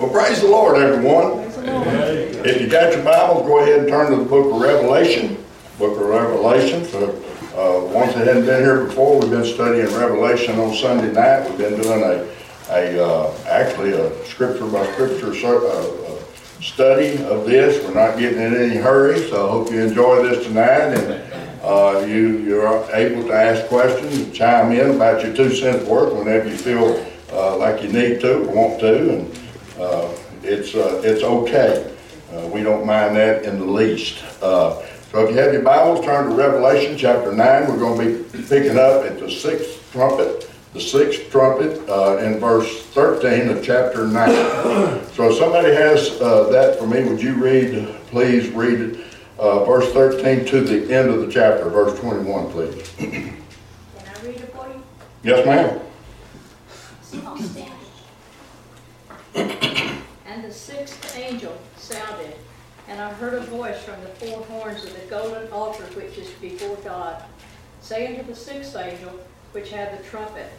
Well, praise the Lord, everyone. If you got your Bibles, go ahead and turn to the book of Revelation. Book of Revelation. So, uh, ones that hadn't been here before, we've been studying Revelation on Sunday night. We've been doing a, a uh, actually a scripture by scripture uh, uh, study of this. We're not getting in any hurry, so I hope you enjoy this tonight. And uh, you, you're able to ask questions and chime in about your two cents worth whenever you feel uh, like you need to or want to. And it's, uh, it's okay. Uh, we don't mind that in the least. Uh, so if you have your Bibles, turn to Revelation chapter 9. We're going to be picking up at the sixth trumpet, the sixth trumpet uh, in verse 13 of chapter 9. so if somebody has that for me, would you read, please read it, verse 13 to the end of the chapter, verse 21, please. Can I read it for you? Yes, ma'am. sixth angel sounded, and I heard a voice from the four horns of the golden altar which is before God, saying to the sixth angel, which had the trumpet,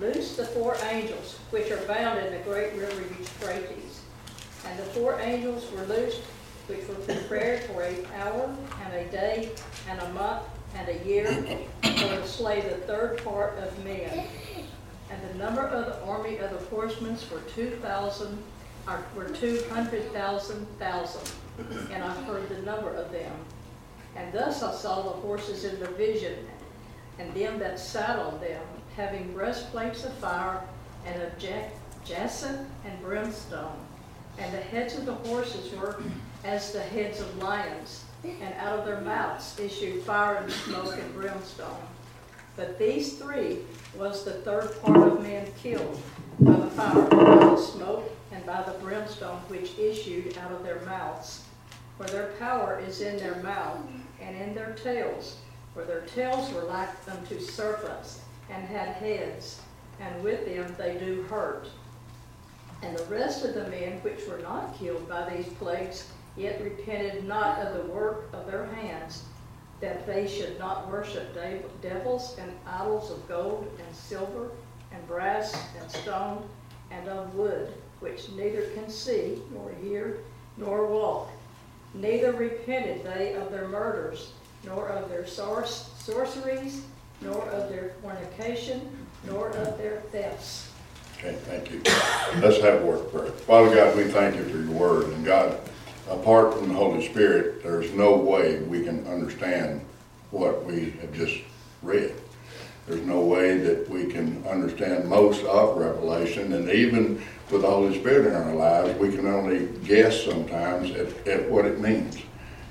Loose the four angels which are bound in the great river Euphrates. And the four angels were loosed, which were prepared for an hour, and a day, and a month, and a year, for to slay the third part of men. And the number of the army of the horsemen were 2,000 are, were 200,000 thousand, and I heard the number of them. And thus I saw the horses in the vision, and them that sat on them, having breastplates of fire, and of jacinth and brimstone. And the heads of the horses were as the heads of lions, and out of their mouths issued fire and smoke and brimstone. But these three was the third part of men killed by the fire, by the smoke, by the brimstone which issued out of their mouths. For their power is in their mouth and in their tails, for their tails were like unto serpents, and had heads, and with them they do hurt. And the rest of the men which were not killed by these plagues yet repented not of the work of their hands, that they should not worship devils and idols of gold and silver and brass and stone and of wood, which neither can see nor hear nor walk. Neither repented they of their murders, nor of their sorceries, nor of their fornication, nor of their thefts. Okay, thank you. Let's have a word of prayer. Father God, we thank you for your word. And God, apart from the Holy Spirit, there's no way we can understand what we have just read. There's no way that we can understand most of Revelation, and even with the Holy Spirit in our lives, we can only guess sometimes at, at what it means.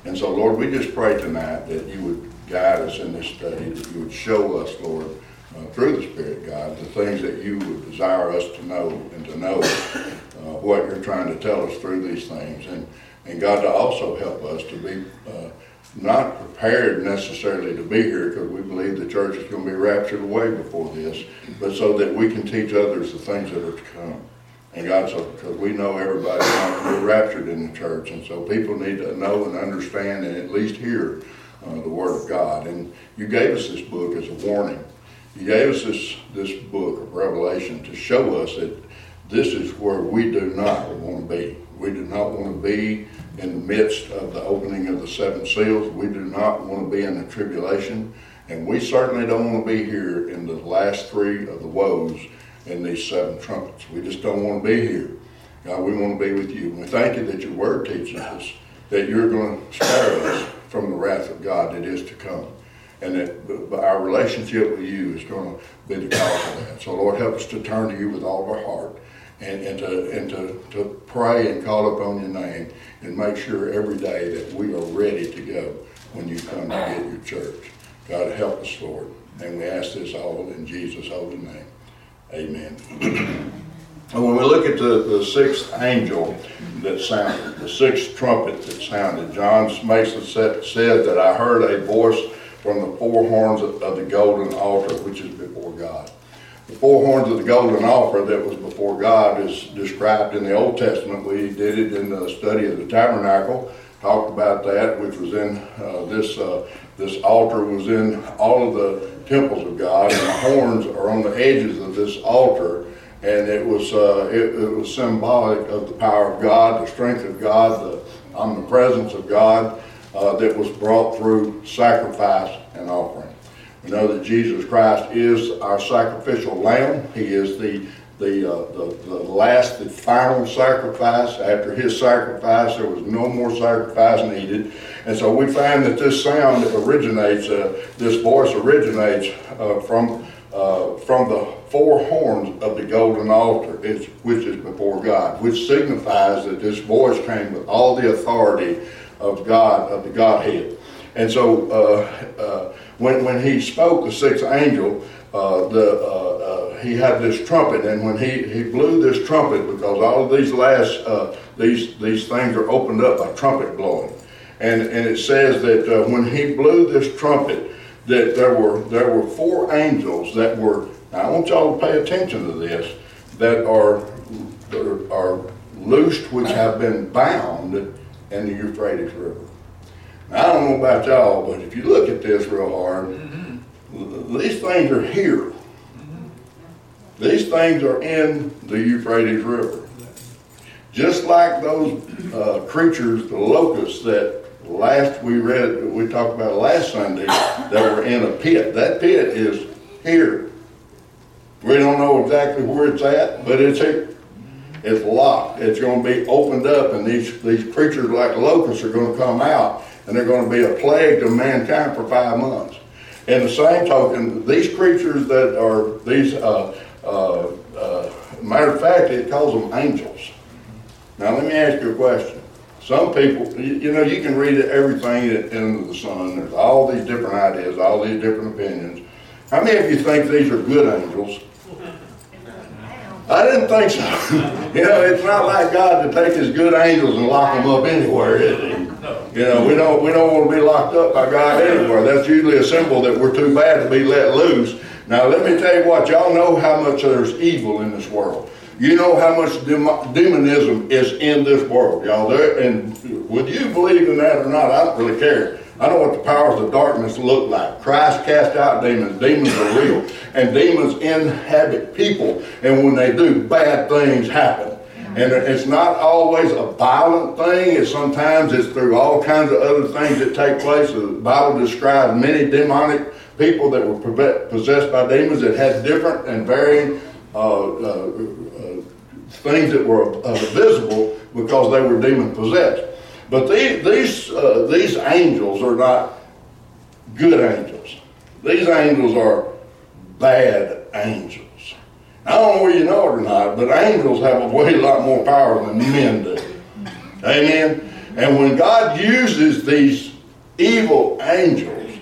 And so, Lord, we just pray tonight that you would guide us in this study, that you would show us, Lord, uh, through the Spirit, God, the things that you would desire us to know and to know uh, what you're trying to tell us through these things. And and God to also help us to be uh, not prepared necessarily to be here because we believe the church is going to be raptured away before this, but so that we can teach others the things that are to come. And God, so because we know everybody's not going to be raptured in the church, and so people need to know and understand and at least hear uh, the Word of God. And you gave us this book as a warning. You gave us this this book of Revelation to show us that this is where we do not want to be. We do not want to be in the midst of the opening of the seven seals. We do not want to be in the tribulation. And we certainly don't want to be here in the last three of the woes in these seven trumpets. We just don't want to be here. God, we want to be with you. And we thank you that your word teaches us that you're going to spare us from the wrath of God that is to come. And that our relationship with you is going to be the cause of that. So, Lord, help us to turn to you with all of our heart and, and, to, and to, to pray and call upon your name and make sure every day that we are ready to go when you come to get your church. God help us, Lord. And we ask this all in Jesus' holy name. Amen. and when we look at the, the sixth angel that sounded, the sixth trumpet that sounded, John Mason said, said that I heard a voice from the four horns of, of the golden altar, which is before God. The four horns of the golden altar that was before God is described in the Old Testament. We did it in the study of the tabernacle, talked about that, which was in uh, this uh, this altar was in all of the temples of God, and the horns are on the edges of this altar, and it was uh, it, it was symbolic of the power of God, the strength of God, the omnipresence of God uh, that was brought through sacrifice and offering. Know that Jesus Christ is our sacrificial lamb. He is the the, uh, the, the last, the final sacrifice. After his sacrifice, there was no more sacrifice needed. And so we find that this sound originates, uh, this voice originates uh, from, uh, from the four horns of the golden altar, which is before God, which signifies that this voice came with all the authority of God, of the Godhead. And so uh, uh, when, when he spoke, the sixth angel, uh, the, uh, uh, he had this trumpet, and when he, he blew this trumpet, because all of these last, uh, these, these things are opened up by trumpet blowing. And, and it says that uh, when he blew this trumpet, that there were, there were four angels that were, now I want y'all to pay attention to this, that are, that are loosed, which have been bound in the Euphrates River. I don't know about y'all, but if you look at this real hard, mm-hmm these things are here. These things are in the Euphrates River. Just like those uh, creatures, the locusts that last we read, we talked about last Sunday, that were in a pit. That pit is here. We don't know exactly where it's at, but it's here. It's locked. It's going to be opened up, and these, these creatures like locusts are going to come out, and they're going to be a plague to mankind for five months. In the same token, these creatures that are these, uh, uh, uh, matter of fact, it calls them angels. Now, let me ask you a question. Some people, you, know, you can read everything in the sun. There's all these different ideas, all these different opinions. How many of you think these are good angels? I didn't think so. you know, it's not like God to take his good angels and lock them up anywhere, is he? You know, we don't we don't want to be locked up by God anywhere. That's usually a symbol that we're too bad to be let loose. Now, let me tell you what, y'all know how much there's evil in this world. You know how much demonism is in this world, y'all. There, and would you believe in that or not, I don't really care. I know what the powers of darkness look like. Christ cast out demons. Demons are real. And demons inhabit people. And when they do, bad things happen. And it's not always a violent thing. It's sometimes it's through all kinds of other things that take place. The Bible describes many demonic people that were possessed by demons that had different and varying uh, uh, uh, things that were visible because they were demon possessed. But these these uh, these angels are not good angels. These angels are bad angels. I don't know whether you know it or not, but angels have a way lot more power than men do. Amen. And when God uses these evil angels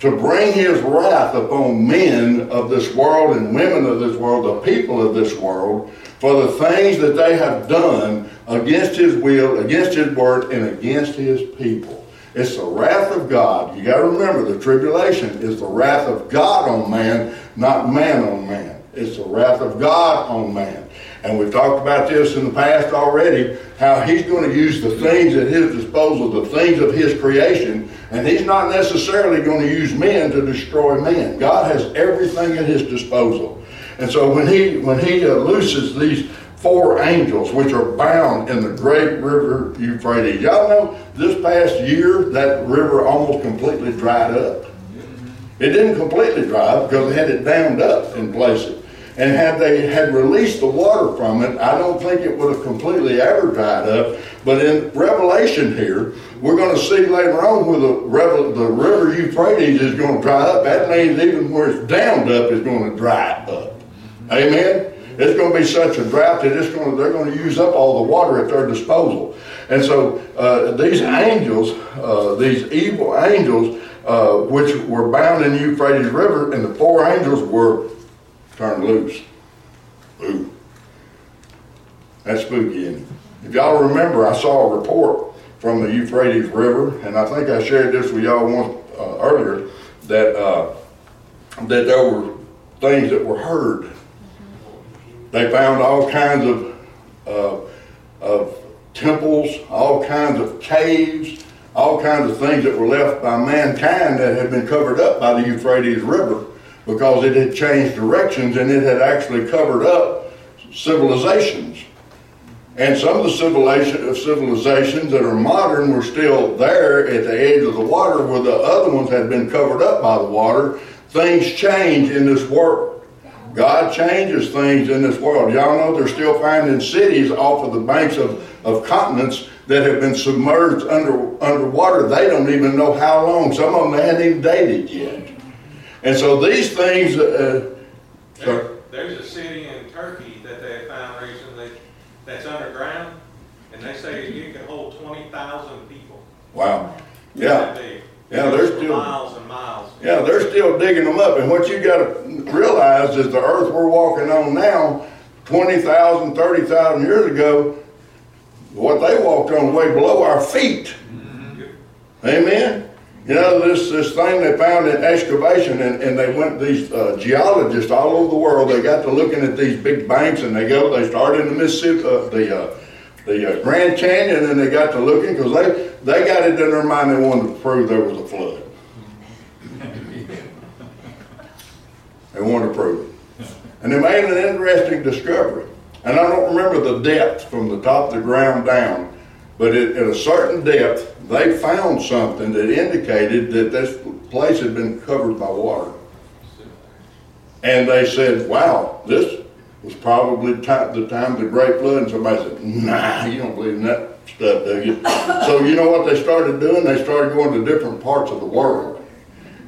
to bring his wrath upon men of this world and women of this world, the people of this world, for the things that they have done against his will, against his word, and against his people. It's the wrath of God. You got to remember the tribulation is the wrath of God on man, not man on man. It's the wrath of God on man. And we've talked about this in the past already, how he's going to use the things at his disposal, the things of his creation, and he's not necessarily going to use men to destroy men. God has everything at his disposal. And so when he when he uh, looses these four angels which are bound in the great river Euphrates. Y'all know this past year that river almost completely dried up. It didn't completely dry up because they had it dammed up in places. And had they had released the water from it, I don't think it would have completely ever dried up. But in Revelation here, we're going to see later on where the, the river Euphrates is going to dry up. That means even where it's dammed up is going to dry up. Amen? It's going to be such a drought that it's going to, they're going to use up all the water at their disposal. And so uh, these angels, uh, these evil angels, uh, which were bound in the Euphrates River, and the four angels were turned loose. Ooh. That's spooky, If y'all remember, I saw a report from the Euphrates River, and I think I shared this with y'all once uh, earlier, that, uh, that there were things that were heard. They found all kinds of, uh, of temples, all kinds of caves, all kinds of things that were left by mankind that had been covered up by the Euphrates River because it had changed directions and it had actually covered up civilizations. And some of the civilization, civilizations that are modern were still there at the edge of the water where the other ones had been covered up by the water. Things change in this world. God changes things in this world. Y'all know they're still finding cities off of the banks of, of continents that have been submerged under underwater. They don't even know how long. Some of them hadn't even dated yet. And so these things. Uh, there, there's a city in Turkey that they found recently that's underground, and they say you can hold 20,000 people. Wow. Yeah. Yeah, they're still miles and miles. Yeah, they're still digging them up. And what you got to realize is the earth we're walking on now, 20,000, 30,000 years ago, what they walked on way below our feet. Mm-hmm. Amen. You know, this, this thing they found in excavation, and, and they went, these uh, geologists all over the world, they got to looking at these big banks, and they go, they started in the Mississippi, uh, the, uh, the uh, Grand Canyon, and they got to looking, because they, they got it in their mind they wanted to prove there was a flood. they wanted to prove it. And they made an interesting discovery. And I don't remember the depth from the top of the ground down, but at, at a certain depth, they found something that indicated that this place had been covered by water. And they said, wow, this was probably the time of the Great Flood. And somebody said, nah, you don't believe in that stuff, do you? so you know what they started doing? They started going to different parts of the world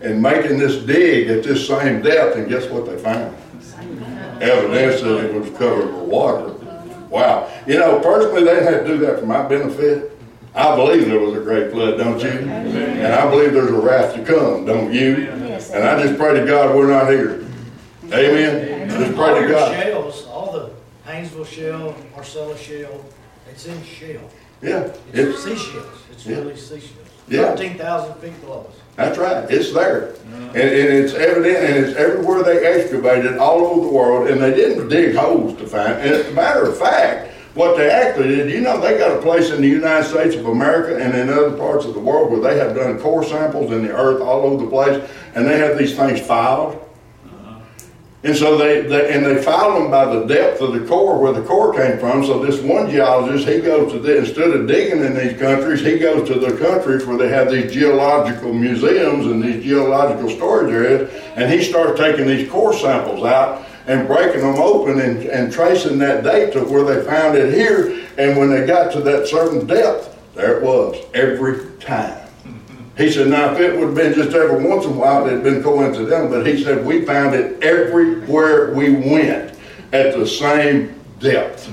and making this dig at this same depth. And guess what they found? Evidence that it was covered with water. Wow. You know, personally, they had to do that for my benefit. I believe there was a great flood, don't you? And I believe there's a wrath to come, don't you? And I just pray to God we're not here. Amen. Just pray to God. Shells, all the Haynesville shale, Marcellus shale, it's in shale. Yeah. It's seashells. It's Yeah. really seashells. Yeah. Thirteen thousand feet below us. That's right. It's there. Uh-huh. And, and it's evident, and it's everywhere they excavated all over the world, and they didn't dig holes to find. And as a matter of fact, what they actually did, you know, they got a place in the United States of America and in other parts of the world where they have done core samples in the earth all over the place, and they have these things filed. Uh-huh. And so they, they, and they filed them by the depth of the core where the core came from. So this one geologist, he goes to the, instead of digging in these countries, he goes to the countries where they have these geological museums and these geological storage areas, and he starts taking these core samples out and breaking them open and, and tracing that date to where they found it here. And when they got to that certain depth, there it was every time. He said, now if it would have been just every once in a while, it'd been coincidental, but he said, we found it everywhere we went at the same depth.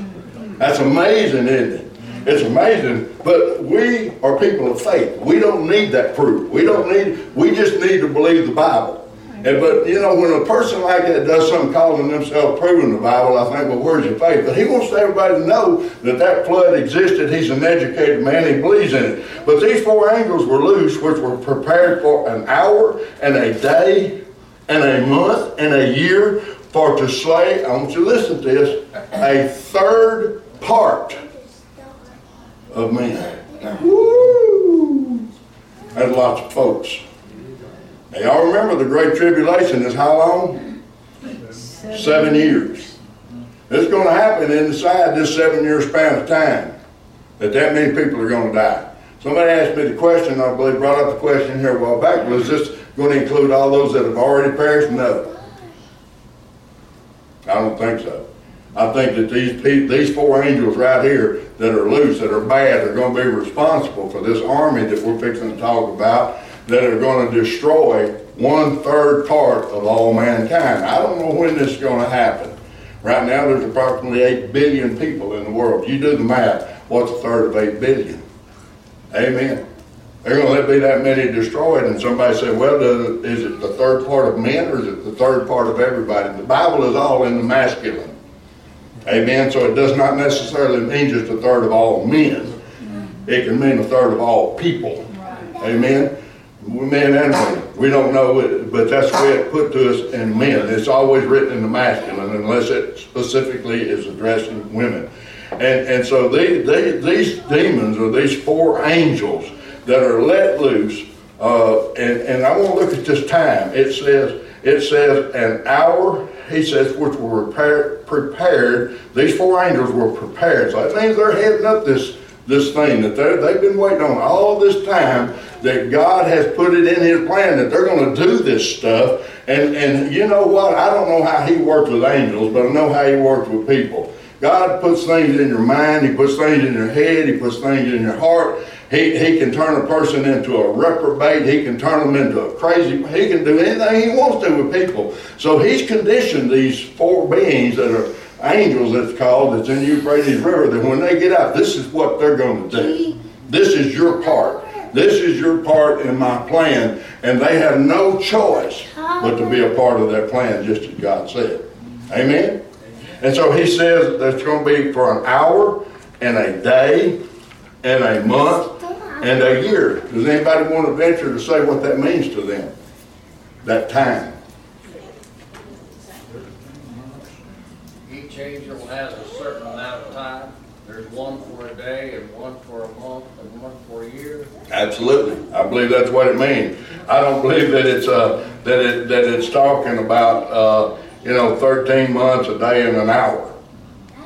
That's amazing, isn't it? It's amazing, but we are people of faith. We don't need that proof. We don't need, we just need to believe the Bible. And, but you know, when a person like that does something calling themselves proving the Bible, I think, well, where's your faith? But he wants everybody to know that that flood existed. He's an educated man. He believes in it. But these four angels were loose, which were prepared for an hour and a day and a month and a year for to slay. I want you to listen to this: a third part of men. Woo! That's lots of folks. Now, y'all remember the Great Tribulation is how long? Seven, seven years. It's going to happen inside this seven year span of time that that many people are going to die. Somebody asked me the question, I believe brought up the question here a while back, was this going to include all those that have already perished? No. I don't think so. I think that these these four angels right here that are loose, that are bad, are going to be responsible for this army that we're fixing to talk about that are going to destroy one third part of all mankind. I don't know when this is going to happen. Right now, there's approximately 8 billion people in the world. You do the math. What's a third of 8 billion? Amen. They're going to let be that many destroyed. And somebody said, well, is it the third part of men or is it the third part of everybody? The Bible is all in the masculine. Amen. So it does not necessarily mean just a third of all men. It can mean a third of all people. Amen men and women. We don't know it, but that's the way it's put to us in men. It's always written in the masculine unless it specifically is addressing women. And, and so they, they, these demons or these four angels that are let loose, uh, and, and I want to look at this time. It says, it says an hour he says, which were prepared, prepared, these four angels were prepared. So that means they're heading up this, this thing that they've been waiting on all this time that God has put it in his plan that they're going to do this stuff. And, and you know what? I don't know how he works with angels, but I know how he works with people. God puts things in your mind, he puts things in your head, he puts things in your heart. He, he can turn a person into a reprobate. He can turn them into a crazy. He can do anything he wants to with people. So he's conditioned these four beings that are angels, it's called, that's in the Euphrates River, that when they get out, this is what they're going to do. This is your part. This is your part in my plan. And they have no choice but to be a part of that plan, just as God said. Amen? And so he says that's going to be for an hour and a day and a month and a year. Does anybody want to venture to say what that means to them? That time. Each angel has a certain amount of time. There's one for a day and one for a month and one for a year. Absolutely. I believe that's what it means. I don't believe that it's uh, that it that it's talking about uh, you know 13 months a day and an hour.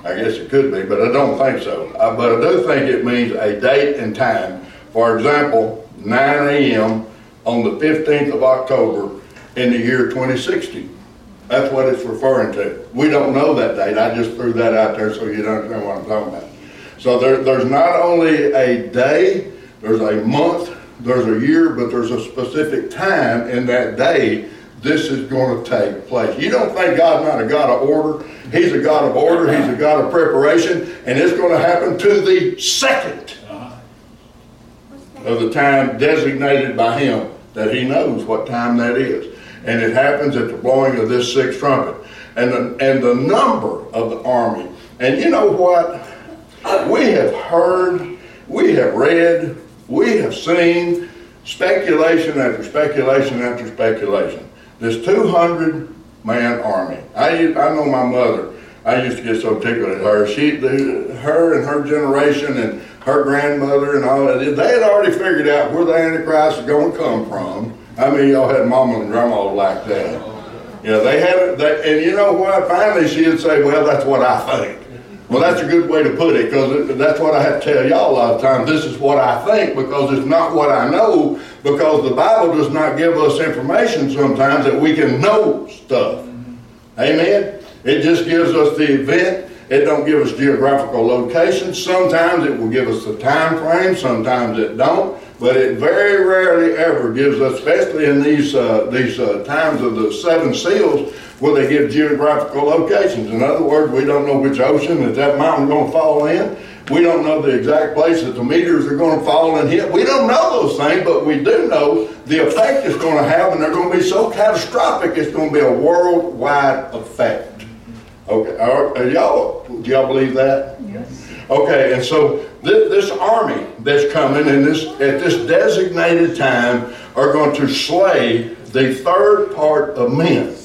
I guess it could be, but I don't think so. Uh, but I do think it means a date and time. For example, 9 a.m. on the 15th of October in the year 2060. That's what it's referring to. We don't know that date. I just threw that out there so you don't understand what I'm talking about. So there, there's not only a day, there's a month, there's a year, but there's a specific time in that day this is going to take place. You don't think God's not a God of order? He's a God of order, He's a God of preparation, and it's going to happen to the second of the time designated by Him that He knows what time that is. And it happens at the blowing of this sixth trumpet. And the, and the number of the army. And you know what? We have heard, we have read, we have seen speculation after speculation after speculation. This 200 man army. I, I know my mother. I used to get so tickled at her. She, the, her and her generation and her grandmother and all that, they had already figured out where the Antichrist was going to come from. I mean, y'all had mama and grandma like that. Know, they had, they, and you know what? Finally, she'd say, well, that's what I think. Well, that's a good way to put it because that's what I have to tell y'all a lot of times. This is what I think because it's not what I know because the Bible does not give us information sometimes that we can know stuff. Amen? It just gives us the event. It don't give us geographical locations. Sometimes it will give us the time frame. Sometimes it don't. But it very rarely ever gives us, especially in these uh, these uh, times of the seven seals, where they give geographical locations. In other words, we don't know which ocean that that mountain going to fall in. We don't know the exact place that the meteors are going to fall and hit. We don't know those things, but we do know the effect it's going to have, and they're going to be so catastrophic, it's going to be a worldwide effect. Okay, are, are y'all, do y'all believe that? Yes. Okay, and so this, this army that's coming in this at this designated time are going to slay the third part of men.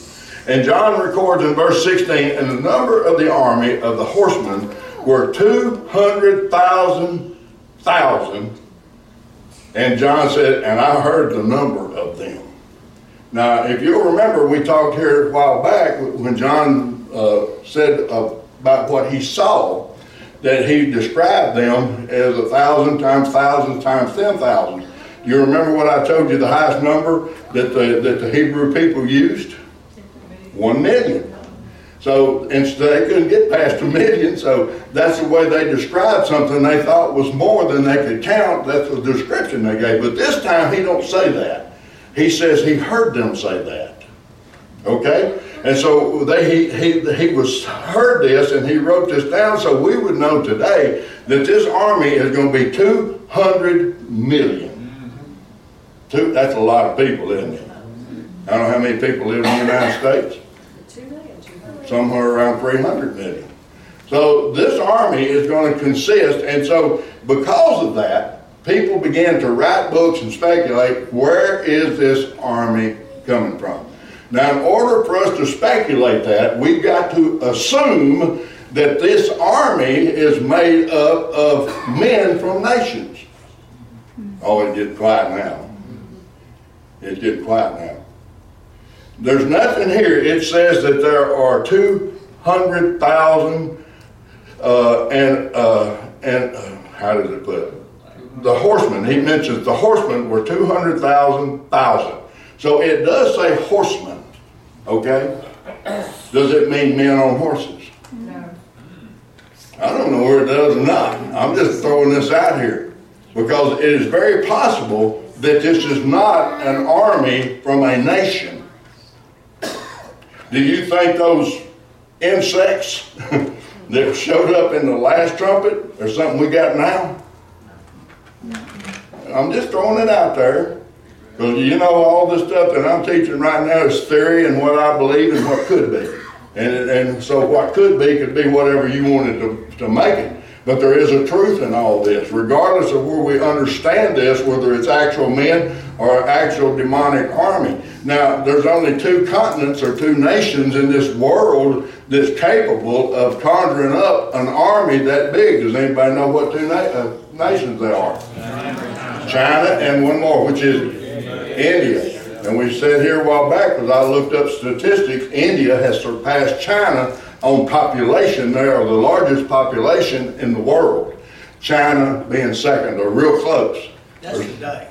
And John records in verse 16, and the number of the army of the horsemen were 200,000 thousand. And John said, and I heard the number of them. Now, if you'll remember, we talked here a while back when John uh, said about what he saw, that he described them as a thousand times thousand times ten thousand. You remember what I told you the highest number that the, that the Hebrew people used? One million. So instead, they couldn't get past a million, so that's the way they described something they thought was more than they could count. That's the description they gave. But this time, he don't say that. He says he heard them say that. Okay? And so they, he, he, he was heard this and he wrote this down so we would know today that this army is going to be 200 million. Two, that's a lot of people, isn't it? I don't know how many people live in the United States. Somewhere around 300 million. So this army is going to consist, and so because of that, people began to write books and speculate where is this army coming from? Now, in order for us to speculate that, we've got to assume that this army is made up of men from nations. Oh, it's getting quiet now. It's getting quiet now. There's nothing here. It says that there are two hundred thousand, uh, and, uh, and, uh, how does it put? it? The horsemen, he mentions the horsemen were two hundred thousand, thousand. So it does say horsemen, okay? Does it mean men on horses? No. I don't know where it does or not. I'm just throwing this out here. Because it is very possible that this is not an army from a nation. Do you think those insects that showed up in the last trumpet are something we got now? I'm just throwing it out there. Because you know, all this stuff that I'm teaching right now is theory and what I believe and what could be. And, and so what could be could be whatever you wanted to, to make it. But there is a truth in all this, regardless of where we understand this, whether it's actual men or actual demonic army. Now, there's only two continents or two nations in this world that's capable of conjuring up an army that big. Does anybody know what two na- uh, nations they are? China and one more, which is India. And we said here a while back, because I looked up statistics, India has surpassed China on population. They are the largest population in the world. China being second, or real close. That's today.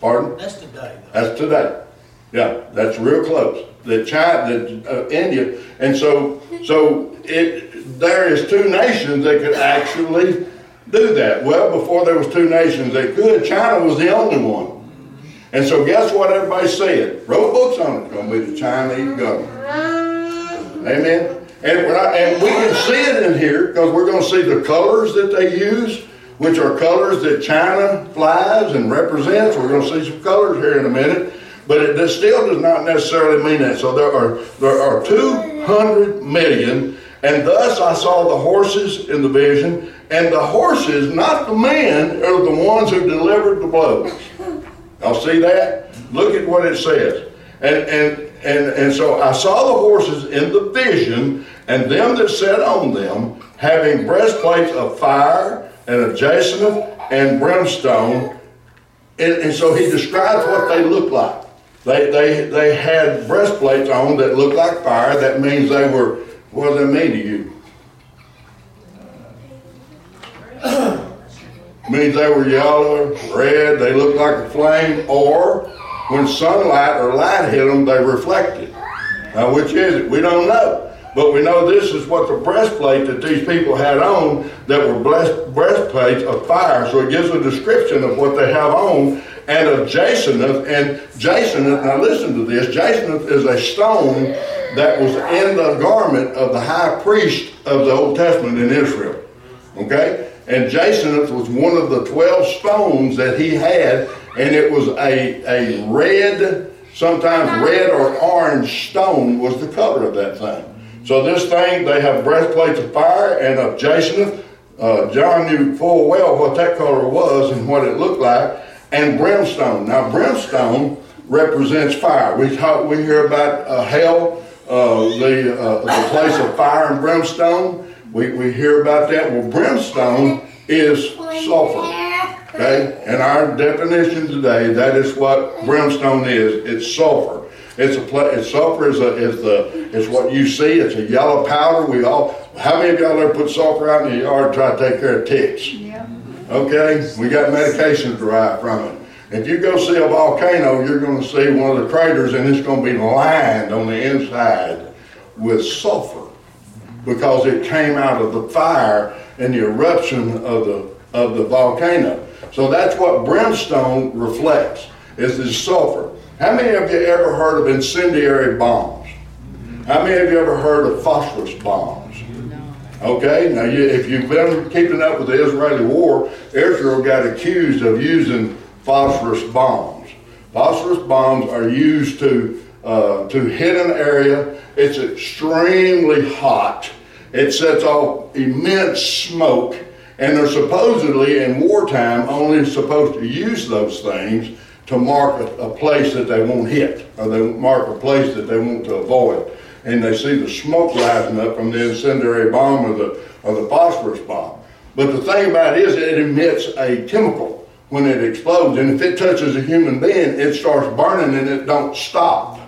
Pardon? That's today, though. That's today. Yeah, that's real close. The China, the uh, India, and so so it there is two nations that could actually do that. Well, before there was two nations that could, China was the only one. And so guess what everybody said? Wrote books on it. Going to be the Chinese government. Amen. And, I, and we can see it in here because we're going to see the colors that they use, which are colors that China flies and represents. We're going to see some colors here in a minute. But it still does not necessarily mean that. So there are there are 200 million, and thus I saw the horses in the vision, and the horses, not the men, are the ones who delivered the blows. Y'all see that? Look at what it says. And, and, and, and so I saw the horses in the vision, and them that sat on them, having breastplates of fire, and of jacinth, and brimstone. And, and so he describes what they look like. They, they, they had breastplates on that looked like fire. That means they were, what does that mean to you? Means they were yellow, red, they looked like a flame, or when sunlight or light hit them, they reflected. Now, which is it? We don't know. But we know this is what the breastplate that these people had on that were blessed breastplates of fire. So it gives a description of what they have on and of jacinth. And jacinth, now listen to this, jacinth is a stone that was in the garment of the high priest of the Old Testament in Israel. Okay? And jacinth was one of the 12 stones that he had, and it was a, a red, sometimes red or orange stone was the color of that thing. So this thing, they have breastplates of fire and of jacinth. Uh, John knew full well what that color was and what it looked like, and brimstone. Now, brimstone represents fire. We talk, we hear about uh, hell, uh, the uh, the place of fire and brimstone. We, we hear about that. Well, brimstone is sulfur. Okay? And our definition today, that is what brimstone is. It's sulfur. It's a pla- it's sulfur is a, is the is what you see. It's a yellow powder. We all how many of y'all ever put sulfur out in the yard to try to take care of ticks? Yeah. Okay, we got medications derived from it. If you go see a volcano, you're going to see one of the craters, and it's going to be lined on the inside with sulfur because it came out of the fire and the eruption of the of the volcano. So that's what brimstone reflects is the sulfur. How many of you ever heard of incendiary bombs? How many of you ever heard of phosphorus bombs? Okay, now you, if you've been keeping up with the Israeli war, Israel got accused of using phosphorus bombs. Phosphorus bombs are used to uh, to hit an area. It's extremely hot. It sets off immense smoke, and they're supposedly in wartime only supposed to use those things to mark a, a place that they won't hit, or they mark a place that they want to avoid and they see the smoke rising up from the incendiary bomb or the, or the phosphorus bomb. But the thing about it is it emits a chemical when it explodes, and if it touches a human being, it starts burning and it don't stop.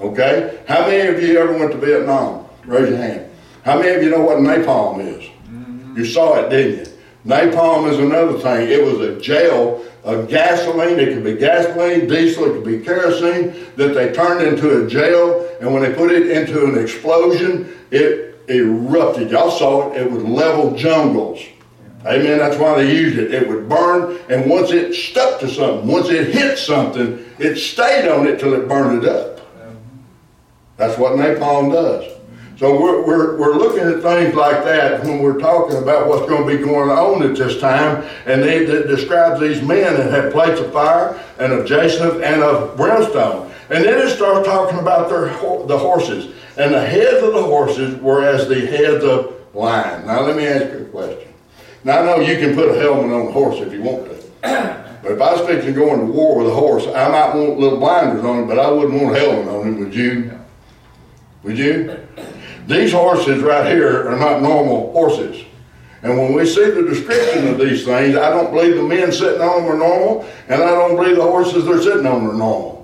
Okay? How many of you ever went to Vietnam? Raise your hand. How many of you know what napalm is? Mm-hmm. You saw it, didn't you? Napalm is another thing. It was a gel of gasoline. It could be gasoline, diesel, it could be kerosene that they turned into a gel. And when they put it into an explosion, it erupted. Y'all saw it. It would level jungles. Amen. That's why they used it. It would burn, and once it stuck to something, once it hit something, it stayed on it till it burned it up. That's what napalm does. So we're, we're, we're looking at things like that when we're talking about what's going to be going on at this time. And they, it describes these men that had plates of fire and of jacinth and of brimstone. And then it starts talking about their, the horses. And the heads of the horses were as the heads of lions. Now let me ask you a question. Now I know you can put a helmet on a horse if you want to. But if I was fixing going to go into war with a horse, I might want little blinders on it, but I wouldn't want a helmet on it, would you? Would you? These horses right here are not normal horses. And when we see the description of these things, I don't believe the men sitting on them are normal, and I don't believe the horses they're sitting on are normal.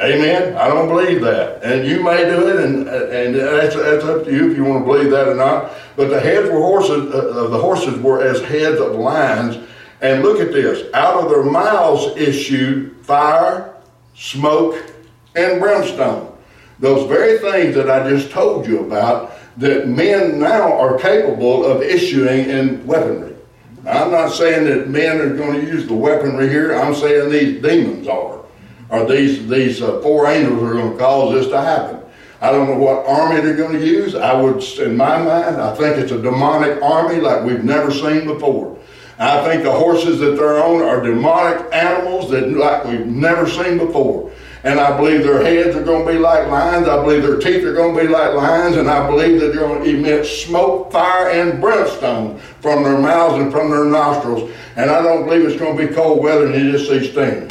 Amen? I don't believe that. And you may do it, and, and that's, that's up to you if you want to believe that or not. But the heads were horses, uh, the horses were as heads of lions. And look at this. Out of their mouths issued fire, smoke, and brimstone. Those very things that I just told you about that men now are capable of issuing in weaponry. I'm not saying that men are going to use the weaponry here. I'm saying these demons are, or these these uh, four angels are going to cause this to happen. I don't know what army they're going to use. I would, in my mind, I think it's a demonic army like we've never seen before. I think the horses that they're on are demonic animals that like we've never seen before. And I believe their heads are going to be like lions. I believe their teeth are going to be like lions. And I believe that they're going to emit smoke, fire, and brimstone from their mouths and from their nostrils. And I don't believe it's going to be cold weather and you just see steam.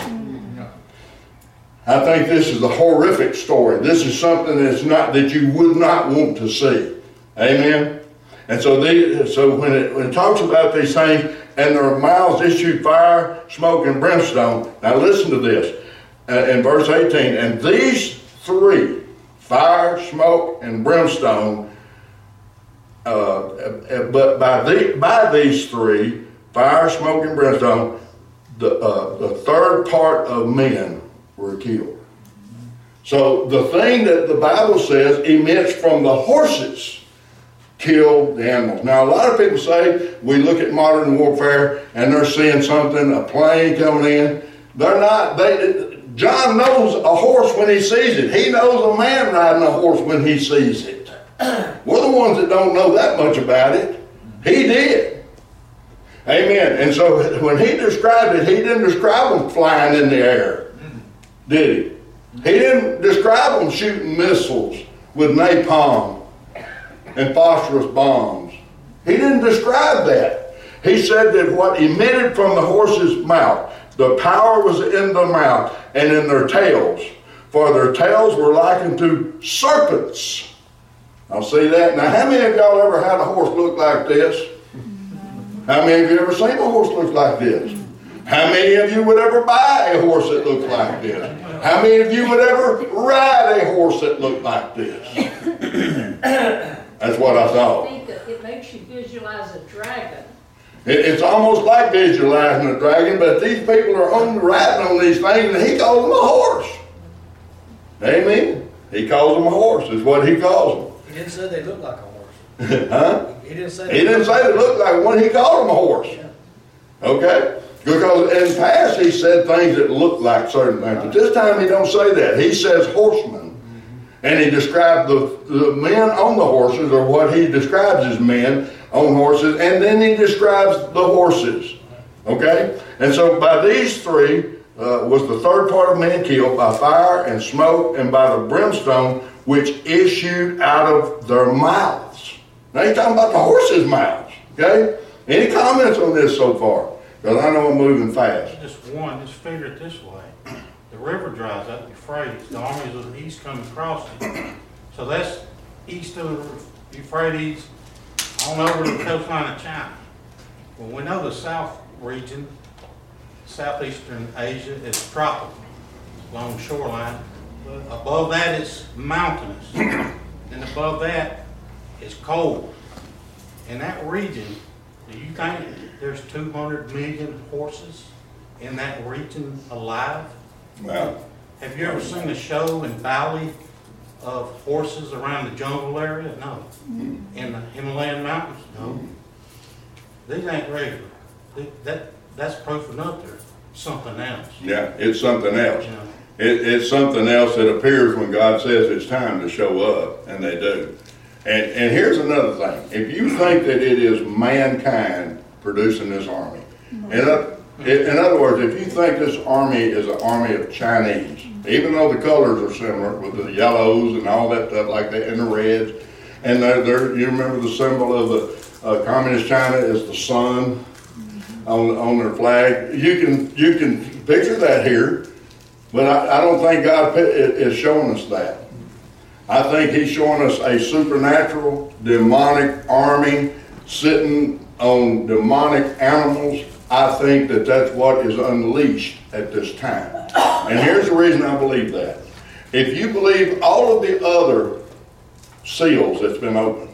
I think this is a horrific story. This is something that's not that you would not want to see. Amen. And so, so when, it, when it talks about these things, and their mouths issued fire, smoke, and brimstone. Now listen to this in verse 18. And these three, fire, smoke, and brimstone, uh, uh, but by, the, by these three, fire, smoke, and brimstone, the, uh, the third part of men were killed. So the thing that the Bible says emits from the horses kill the animals. Now, a lot of people say we look at modern warfare and they're seeing something, a plane coming in. They're not. They, John knows a horse when he sees it. He knows a man riding a horse when he sees it. We're the ones that don't know that much about it. He did. Amen. And so when he described it, he didn't describe them flying in the air, did he? He didn't describe them shooting missiles with napalm and phosphorus bombs. He didn't describe that. He said that what emitted from the horse's mouth, the power was in the mouth and in their tails, for their tails were likened to serpents. I'll see that. Now, how many of y'all ever had a horse look like this? How many of you ever seen a horse look like this? How many of you would ever buy a horse that looked like this? How many of you would ever ride a horse that looked like this? That's what I I thought. think that it makes you visualize a dragon. It, it's almost like visualizing a dragon, but these people are on riding on these things, and he calls them a horse. Amen. He calls them a horse. Is what he calls them. He didn't say they looked like a horse. huh? He didn't say. He didn't say they looked like one. He called them a horse. Okay? Because in the past he said things that looked like certain things, but this time he don't say that. He says horsemen. Mm-hmm. And he described the, the men on the horses, or what he describes as men on horses, and then he describes the horses. Okay? And so by these three uh, was the third part of men killed by fire and smoke and by the brimstone which issued out of their mouths. Now he's talking about the horses' mouths. Okay? Any comments on this so far? Because I know I'm moving fast. Just one, just figure it this way. The river dries up, the Euphrates, the armies of the east come across it. So that's east of Euphrates, on over to the coastline of China. Well, we know the south region, southeastern Asia is tropical, long shoreline. Above that is mountainous, and above that is cold. In that region, do you think there's two hundred million horses in that region alive? Well, Have you ever seen a show in Bali of horses around the jungle area? No. Mm-hmm. In the Himalayan mountains? No. Mm-hmm. These ain't regular. Th- That, that's proof enough there's something else, yeah, it's something else. you know? It, it's something else that appears when God says it's time to show up, and they do. And, and here's another thing. If you think that it is mankind producing this army, mm-hmm. in, oth- in other words, if you think this army is an army of Chinese, even though the colors are similar with the yellows and all that stuff like that, and the reds, and they're, they're, you remember the symbol of the uh, communist China is the sun on, on their flag. You can, you can picture that here. But I, I don't think God is showing us that. I think He's showing us a supernatural, demonic army sitting on demonic animals. I think that that's what is unleashed at this time. And here's the reason I believe that. If you believe all of the other seals that's been opened,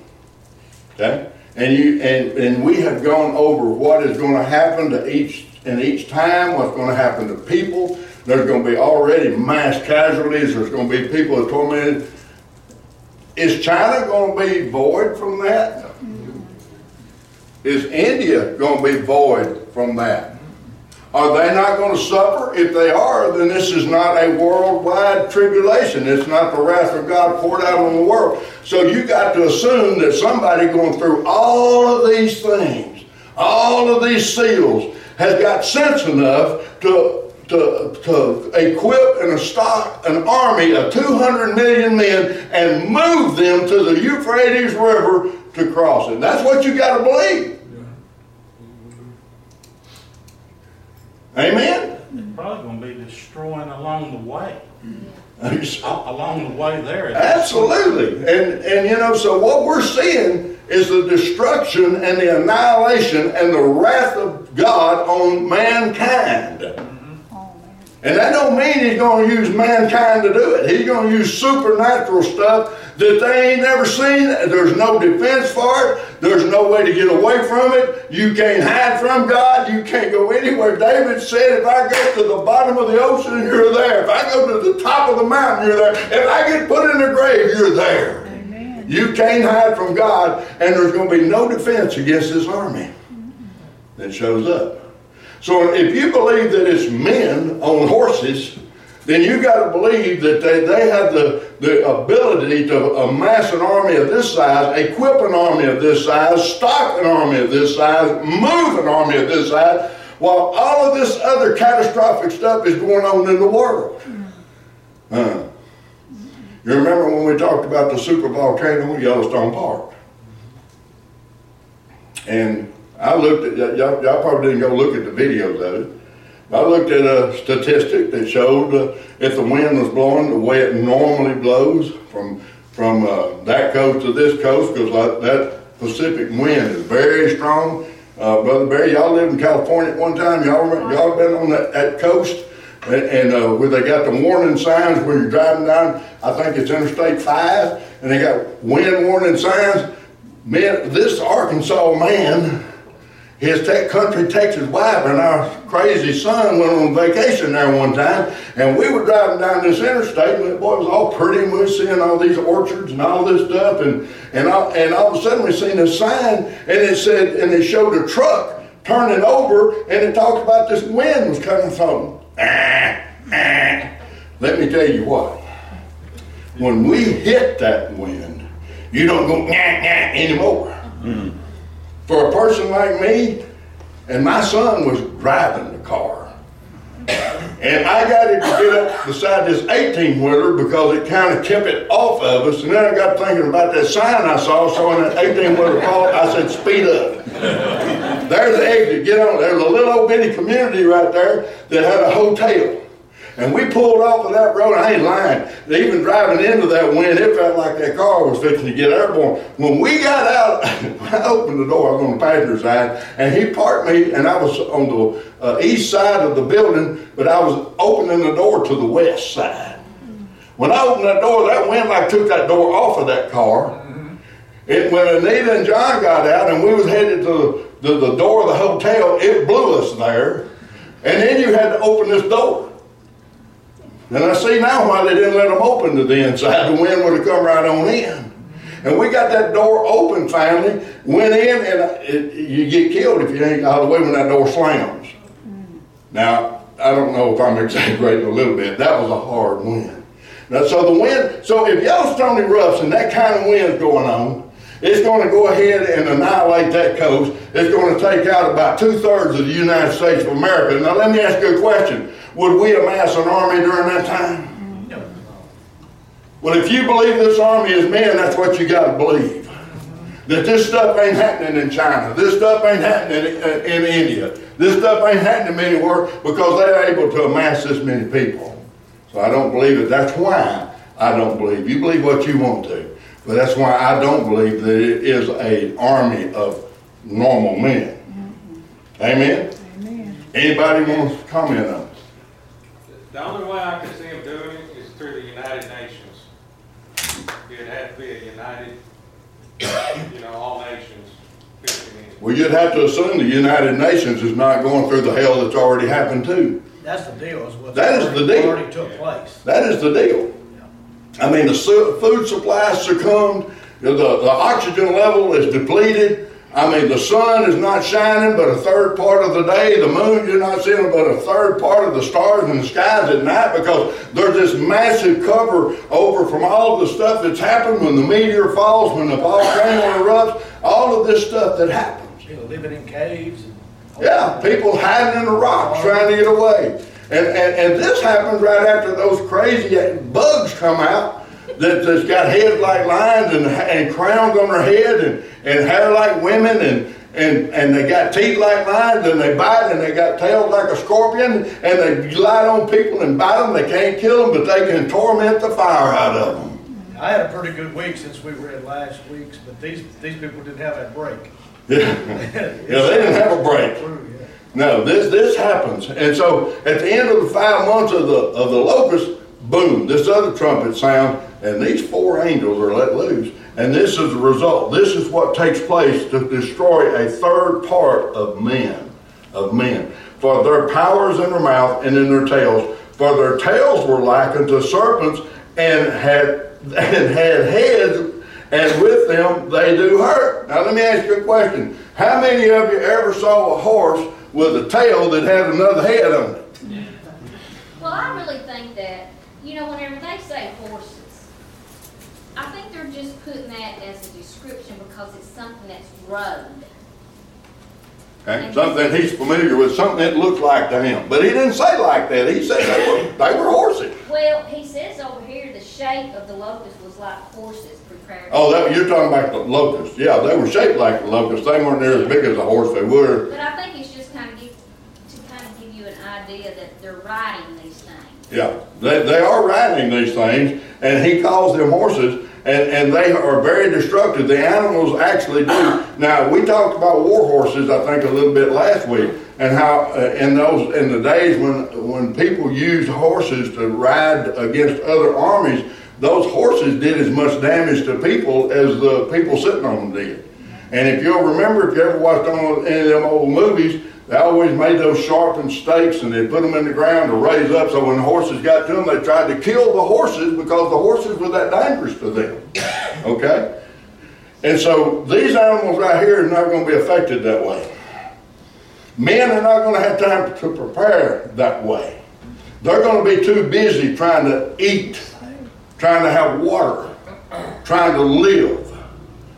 okay? And you and, and we have gone over what is going to happen to each in each time, what's going to happen to people. There's going to be already mass casualties. There's going to be people that are tormented. Is China going to be void from that? Is India going to be void from that? Are they not going to suffer? If they are, then this is not a worldwide tribulation. It's not the wrath of God poured out on the world. So you got to assume that somebody going through all of these things, all of these seals, has got sense enough to, to, to equip and stock an army of 200 million men and move them to the Euphrates River to cross it. That's what you got to believe. Amen? It's probably gonna be destroying along the way. Along the way there. Absolutely. And, and you know, so what we're seeing is the destruction and the annihilation and the wrath of God on mankind. And that don't mean he's going to use mankind to do it. He's going to use supernatural stuff that they ain't never seen. There's no defense for it. There's no way to get away from it. You can't hide from God. You can't go anywhere. David said, if I go to the bottom of the ocean, you're there. If I go to the top of the mountain, you're there. If I get put in the grave, you're there. Amen. You can't hide from God, and there's going to be no defense against this army that shows up. So if you believe that it's men on horses, then you got to believe that they, they have the, the ability to amass an army of this size, equip an army of this size, stock an army of this size, move an army of this size, while all of this other catastrophic stuff is going on in the world. Uh, you remember when we talked about the super volcano in Yellowstone Park? And I looked at, y'all, y'all probably didn't go look at the videos of it. I looked at a statistic that showed uh, if the wind was blowing the way it normally blows from from uh, that coast to this coast, because that Pacific wind is very strong. Uh, Brother Barry, y'all lived in California at one time. Y'all remember, y'all been on that, that coast, and, and uh, where they got the warning signs when you're driving down. I think it's Interstate Five, and they got wind warning signs. Man, this Arkansas man his tech country Texas wife and our crazy son went on vacation there one time, and we were driving down this interstate, and the boy was all pretty, and we were seeing all these orchards and all this stuff, and and all, and all of a sudden we seen a sign, and it said, and it showed a truck turning over, and it talked about this wind was coming from. Ah, ah. Let me tell you what. When we hit that wind, you don't go nah, nah, anymore. For a person like me, and my son was driving the car. And I got him to get up beside this 18 wheeler because it kind of kept it off of us. And then I got thinking about that sign I saw showing that 18 wheeler fall. I said, speed up. There's the exit. Get on. There's a little old bitty community right there that had a hotel. And we pulled off of that road. I ain't lying. Even driving into that wind, it felt like that car was fixing to get airborne. When we got out, I opened the door. I was on the passenger side, and he parked me, and I was on the uh, east side of the building, but I was opening the door to the west side. When I opened that door, that wind like took that door off of that car. It, when Anita and John got out and we was headed to the, the, the door of the hotel, it blew us there. And then you had to open this door. And I see now why they didn't let them open to the inside. The wind would have come right on in. And we got that door open finally, went in, and uh, it, you get killed if you ain't out of the way when that door slams. Now, I don't know if I'm exaggerating a little bit. That was a hard wind. Now, so the wind, so if Yellowstone erupts and that kind of wind's going on, it's going to go ahead and annihilate that coast. It's going to take out about two thirds of the United States of America. Now, let me ask you a question. Would we amass an army during that time? No. Well, if you believe this army is men, that's what you got to believe. That this stuff ain't happening in China. This stuff ain't happening in, in India. This stuff ain't happening anywhere because they're able to amass this many people. So I don't believe it. That's why I don't believe. You believe what you want to. But that's why I don't believe that it is an army of normal men. Amen? Amen. Anybody wants to comment on it? The only way I can see them doing it is through the United Nations. It'd have to be a united, you know, all nations. Well, you'd have to assume the United Nations is not going through the hell that's already happened too. That's the deal, is what. That is the deal. Already took place. That is the deal. I mean, the su- food supply succumbed, the, the oxygen level is depleted. I mean, the sun is not shining but a third part of the day. The moon, you're not seeing but a third part of the stars in the skies at night because there's this massive cover over from all the stuff that's happened when the meteor falls, when the volcano erupts, all of this stuff that happens. People living in caves and. Yeah, people hiding in the rocks trying to get away. And, and, and this happens right after those crazy bugs come out that, that's got heads like lions and, and crowns on their head and, and hair like women and, and, and they got teeth like lions and they bite and they got tails like a scorpion and they light on people and bite them. They can't kill them, but they can torment the fire out of them. I had a pretty good week since we read last week's, but these, these people didn't have that break. Yeah, yeah they didn't have a break. True, yeah. No, this this happens, and so at the end of the five months of the of the locust, boom, this other trumpet sound, and these four angels are let loose, and this is the result. This is what takes place to destroy a third part of men, of men, for their powers in their mouth and in their tails, for their tails were likened to serpents, and had and had heads and with them they do hurt. Now let me ask you a question. How many of you ever saw a horse with a tail that had another head on it? Well, I really think that, you know, whenever they say horses, I think they're just putting that as a description because it's something that's road. Okay? Something he's familiar with, something that looks like to him. But he didn't say like that. He said they were, they were horses. Well, he says over here, the shape of the locust was like horses prepared. Oh, that, you're talking about the locusts. Yeah, they were shaped like the locusts. They weren't near as big as a horse. They were. But I think it's just kind of give, to kind of give you an idea that they're riding these things. Yeah, they, they are riding these things, and he calls them horses, and, and they are very destructive. The animals actually do. Now, we talked about war horses, I think, a little bit last week, and how uh, in those in the days when when people used horses to ride against other armies, those horses did as much damage to people as the people sitting on them did. And if you'll remember, if you ever watched any of them old movies, they always made those sharpened stakes and they put them in the ground to raise up. So when the horses got to them, they tried to kill the horses because the horses were that dangerous to them. Okay? And so these animals right here are not going to be affected that way. Men are not going to have time to prepare that way. They're going to be too busy trying to eat, trying to have water, trying to live.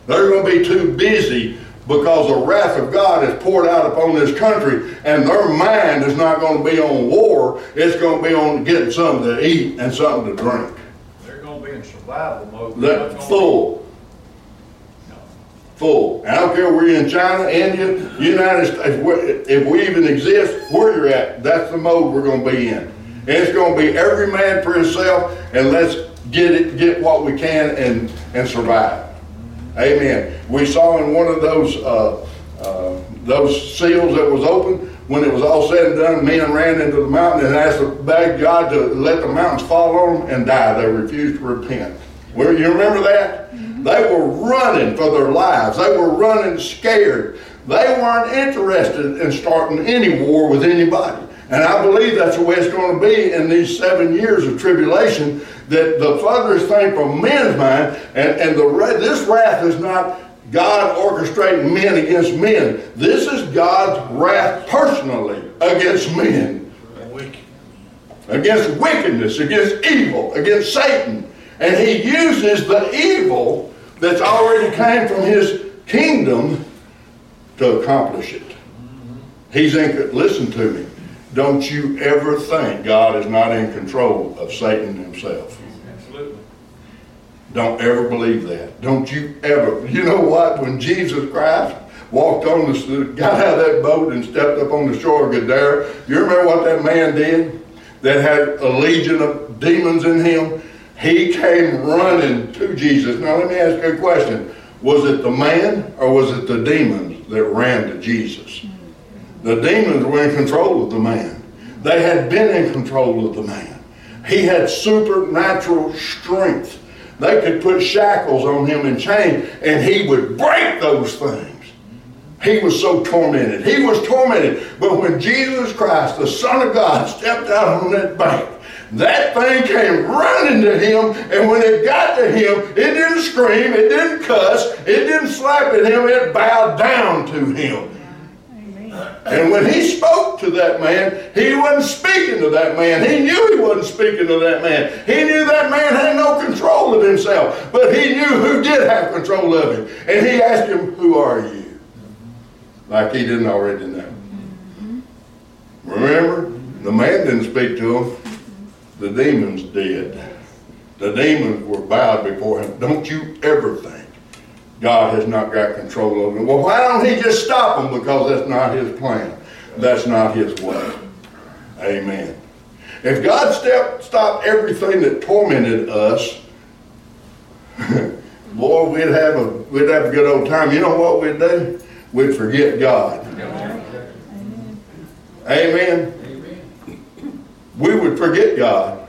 They're going to be too busy because the wrath of God is poured out upon this country, and their mind is not going to be on war. It's going to be on getting something to eat and something to drink. They're gonna be in survival mode. They're full. Full. I don't care where you're in China, India, United States, where- if we even exist, where you're at, that's the mode we're going to be in. And it's going to be every man for himself, and let's get it, get what we can and, and survive. Amen. We saw in one of those, uh, uh, those seals that was open, when it was all said and done, men ran into the mountain and asked, begged God to let the mountains fall on them and die. They refused to repent. Well, you remember that? They were running for their lives. They were running scared. They weren't interested in starting any war with anybody. And I believe that's the way it's going to be in these seven years of tribulation. That the furthest thing from men's mind, and, and the this wrath is not God orchestrating men against men. This is God's wrath personally against men, against wickedness, against evil, against Satan. And he uses the evil that's already came from his kingdom to accomplish it. He's in, listen to me. Don't you ever think God is not in control of Satan himself. Absolutely. Don't ever believe that. Don't you ever. You know what? When Jesus Christ walked on the, got out of that boat and stepped up on the shore of Gadara, you remember what that man did? That had a legion of demons in him. He came running to Jesus. Now let me ask you a question. Was it the man or was it the demons that ran to Jesus? The demons were in control of the man. They had been in control of the man. He had supernatural strength. They could put shackles on him and chains, and he would break those things. He was so tormented. He was tormented. But when Jesus Christ, the Son of God, stepped out on that bank, that thing came running to him, and when it got to him, it didn't scream, it didn't cuss, it didn't slap at him, it bowed down to him. And when he spoke to that man, he wasn't speaking to that man. He knew he wasn't speaking to that man. He knew that man had no control of himself, but he knew who did have control of him. And he asked him, Who are you? Like he didn't already know. Remember? The man didn't speak to him, the demons did. The demons were bowed before him. Don't you ever think God has not got control over him. Well, why don't he just stop them? Because that's not his plan. That's not his way. Amen. If God step, stopped everything that tormented us, boy, we'd have a we'd have a good old time. You know what we'd do? We'd forget God. Amen. Amen. We would forget God.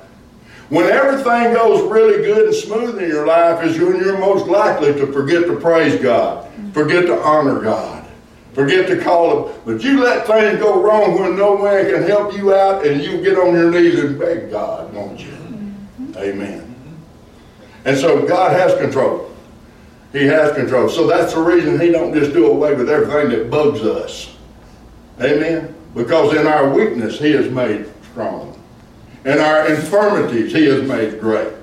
When everything goes really good and smooth in your life is when you're most likely to forget to praise God, forget to honor God, forget to call Him. But you let things go wrong when no man can help you out and you get on your knees and beg God, won't you? Amen. And so God has control. He has control. So that's the reason He don't just do away with everything that bugs us. Amen. Because in our weakness He is made strong. In our infirmities, He has made great.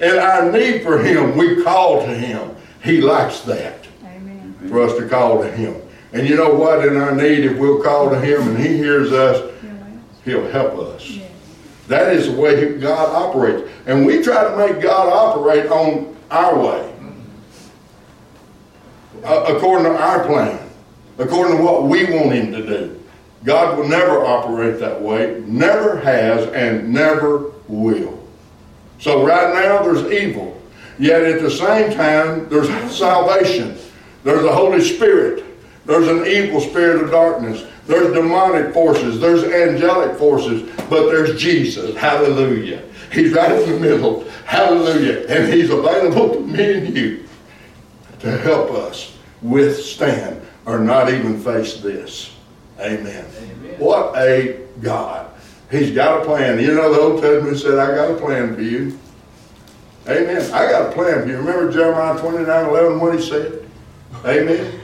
In our need for Him, we call to Him. He likes that, Amen. for us to call to Him. And you know what? In our need, if we'll call to Him and He hears us, He'll help us. That is the way God operates. And we try to make God operate on our way, uh, according to our plan, according to what we want Him to do. God will never operate that way, never has, and never will. So right now there's evil. Yet at the same time, there's salvation. There's the Holy Spirit. There's an evil spirit of darkness. There's demonic forces. There's angelic forces. But there's Jesus. Hallelujah. He's right in the middle. Hallelujah. And He's available to me and you to help us withstand or not even face this. Amen. What a God. He's got a plan. You know, the Old Testament said, I got a plan for you. Amen. I got a plan for you. Remember Jeremiah 29 11, what he said? Amen.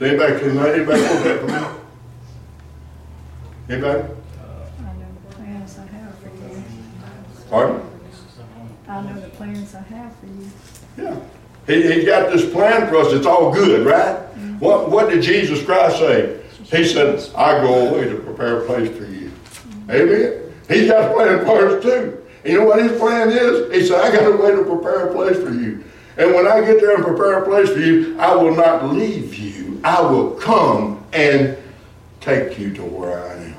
Anybody can anybody quote that for me? Anybody? I know the plans I have for you. Pardon? I know the plans I have for you. Yeah. He, he got this plan for us. It's all good, right? Mm-hmm. What, what did Jesus Christ say? He said, I go away to prepare a place for you. Amen. He's got a plan for us too. You know what his plan is? He said, I got a way to prepare a place for you. And when I get there and prepare a place for you, I will not leave you. I will come and take you to where I am.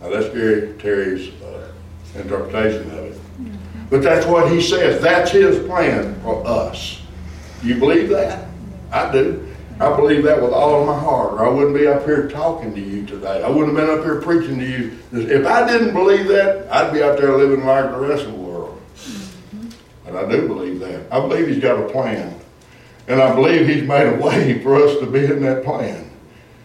Now that's Gary Terry's uh, interpretation of it. But that's what he says. That's his plan for us. You believe that? I do. I believe that with all of my heart, or I wouldn't be up here talking to you today. I wouldn't have been up here preaching to you. If I didn't believe that, I'd be out there living like the rest of the world. And I do believe that. I believe he's got a plan. And I believe he's made a way for us to be in that plan.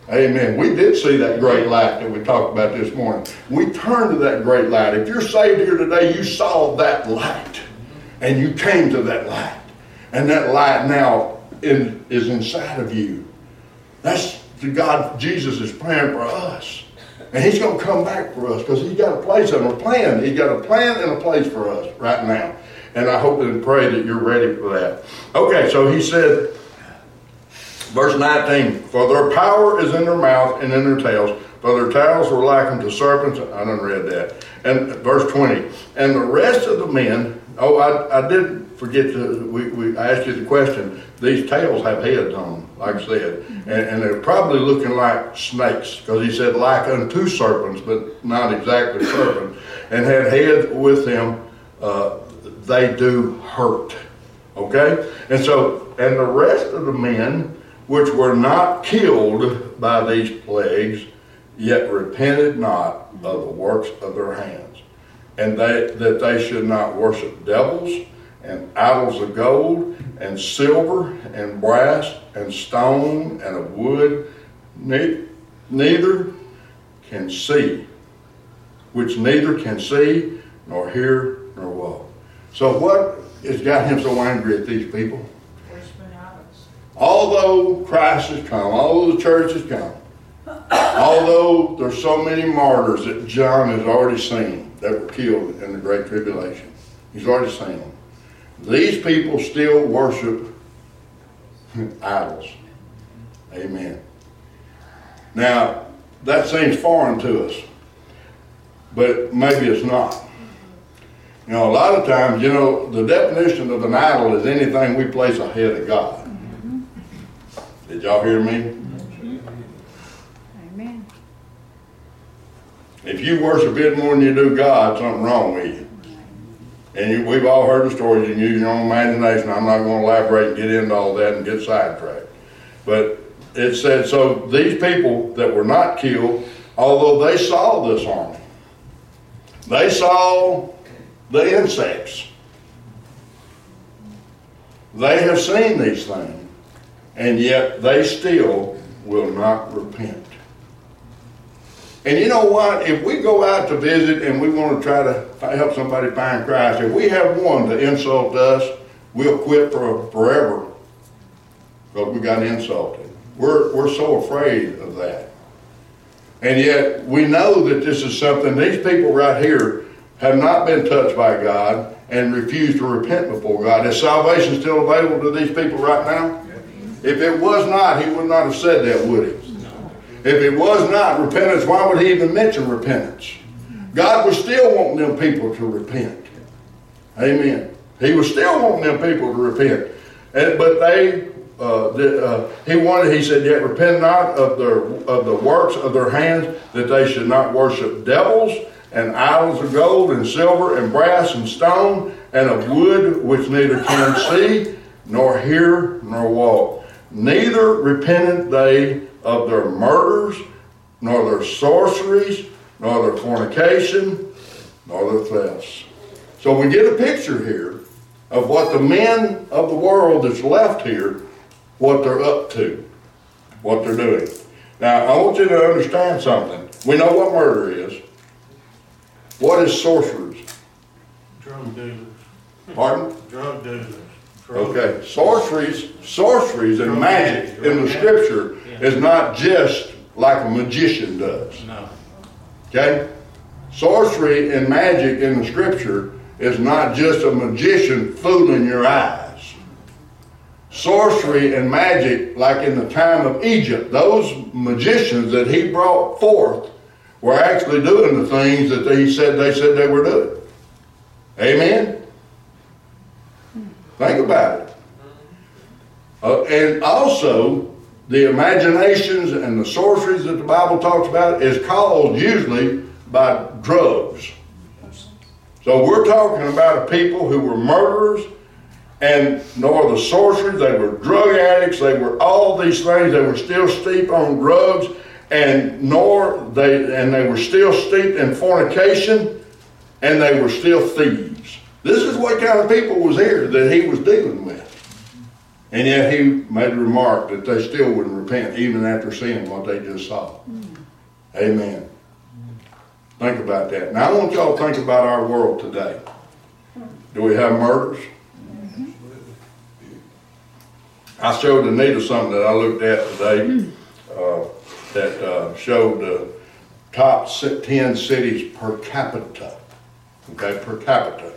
Amen. We did see that great light that we talked about this morning. We turned to that great light. If you're saved here today, you saw that light. And you came to that light. And that light now in, is inside of you. That's the God, Jesus is praying for us. And he's going to come back for us because he's got a place and a plan. He's got a plan and a place for us right now. And I hope and pray that you're ready for that. Okay, so he said, verse 19, For their power is in their mouth and in their tails, for their tails were like unto serpents. I done read that. And verse 20, And the rest of the men, oh, I, I did forget to, we, we, I asked you the question. These tails have heads on them, like I said. And, and they're probably looking like snakes, because he said like unto serpents, but not exactly serpents. And had heads with them, uh, they do hurt. Okay? And so, and the rest of the men which were not killed by these plagues, yet repented not of the works of their hands, and they, that they should not worship devils and idols of gold and silver and brass and stone and of wood, ne- neither can see, which neither can see nor hear nor walk. So what has got him so angry at these people? Although Christ has come, although the church has come, although there's so many martyrs that John has already seen that were killed in the Great Tribulation, he's already seen them. These people still worship idols. Amen. Now, that seems foreign to us, but maybe it's not. You know, a lot of times, you know, the definition of an idol is anything we place ahead of God. Did y'all hear me? Amen. If you worship it more than you do God, something wrong with you. And you, we've all heard the stories. You can use your own imagination. I'm not going to elaborate and get into all that and get sidetracked. But it said, so these people that were not killed, although they saw this army, they saw the insects. They have seen these things, and yet they still will not repent. And you know what? If we go out to visit and we want to try to help somebody find Christ, if we have one to insult us, we'll quit for forever because we got insulted. We're, we're so afraid of that. And yet we know that this is something, these people right here have not been touched by God and refuse to repent before God. Is salvation still available to these people right now? If it was not, he would not have said that, would he? If it was not repentance, why would he even mention repentance? God was still wanting them people to repent. Amen. He was still wanting them people to repent. And, but they, uh, the, uh, he wanted, he said, yet repent not of, their, of the works of their hands, that they should not worship devils and idols of gold and silver and brass and stone and of wood, which neither can see, nor hear, nor walk. Neither repented they of their murders, nor their sorceries, nor their fornication, nor their thefts. So we get a picture here of what the men of the world that's left here, what they're up to, what they're doing. Now, I want you to understand something. We know what murder is. What is sorcerers? Drug dealers, Pardon? drug dealers. drug- Okay, sorceries, sorceries and magic in the scripture is not just like a magician does. No, Okay? Sorcery and magic in the scripture is not just a magician fooling your eyes. Sorcery and magic, like in the time of Egypt, those magicians that he brought forth were actually doing the things that they said they said they were doing. Amen? Think about it. Uh, and also, the imaginations and the sorceries that the Bible talks about is caused usually by drugs. So we're talking about a people who were murderers and nor the sorcery. They were drug addicts. They were all these things. They were still steeped on drugs, and nor they and they were still steeped in fornication, and they were still thieves. This is what kind of people was here that he was dealing with. And yet he made a remark that they still wouldn't repent even after seeing what they just saw. Amen. Think about that. Now I want y'all to think about our world today. Do we have murders? I showed Anita something that I looked at today uh, that uh, showed the top 10 cities per capita. Okay, per capita.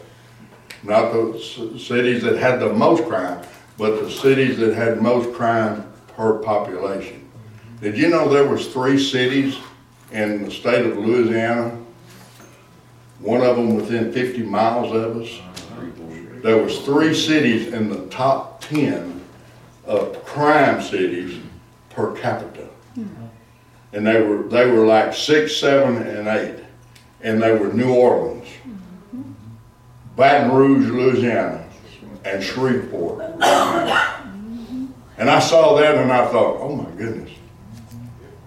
Not the cities that had the most crime, but the cities that had most crime per population. Did you know there was three cities in the state of Louisiana? One of them within 50 miles of us. There was three cities in the top 10 of crime cities per capita. And they were, they were like six, seven, and eight. And they were New Orleans, Baton Rouge, Louisiana, and Shreveport. And I saw that and I thought, oh my goodness.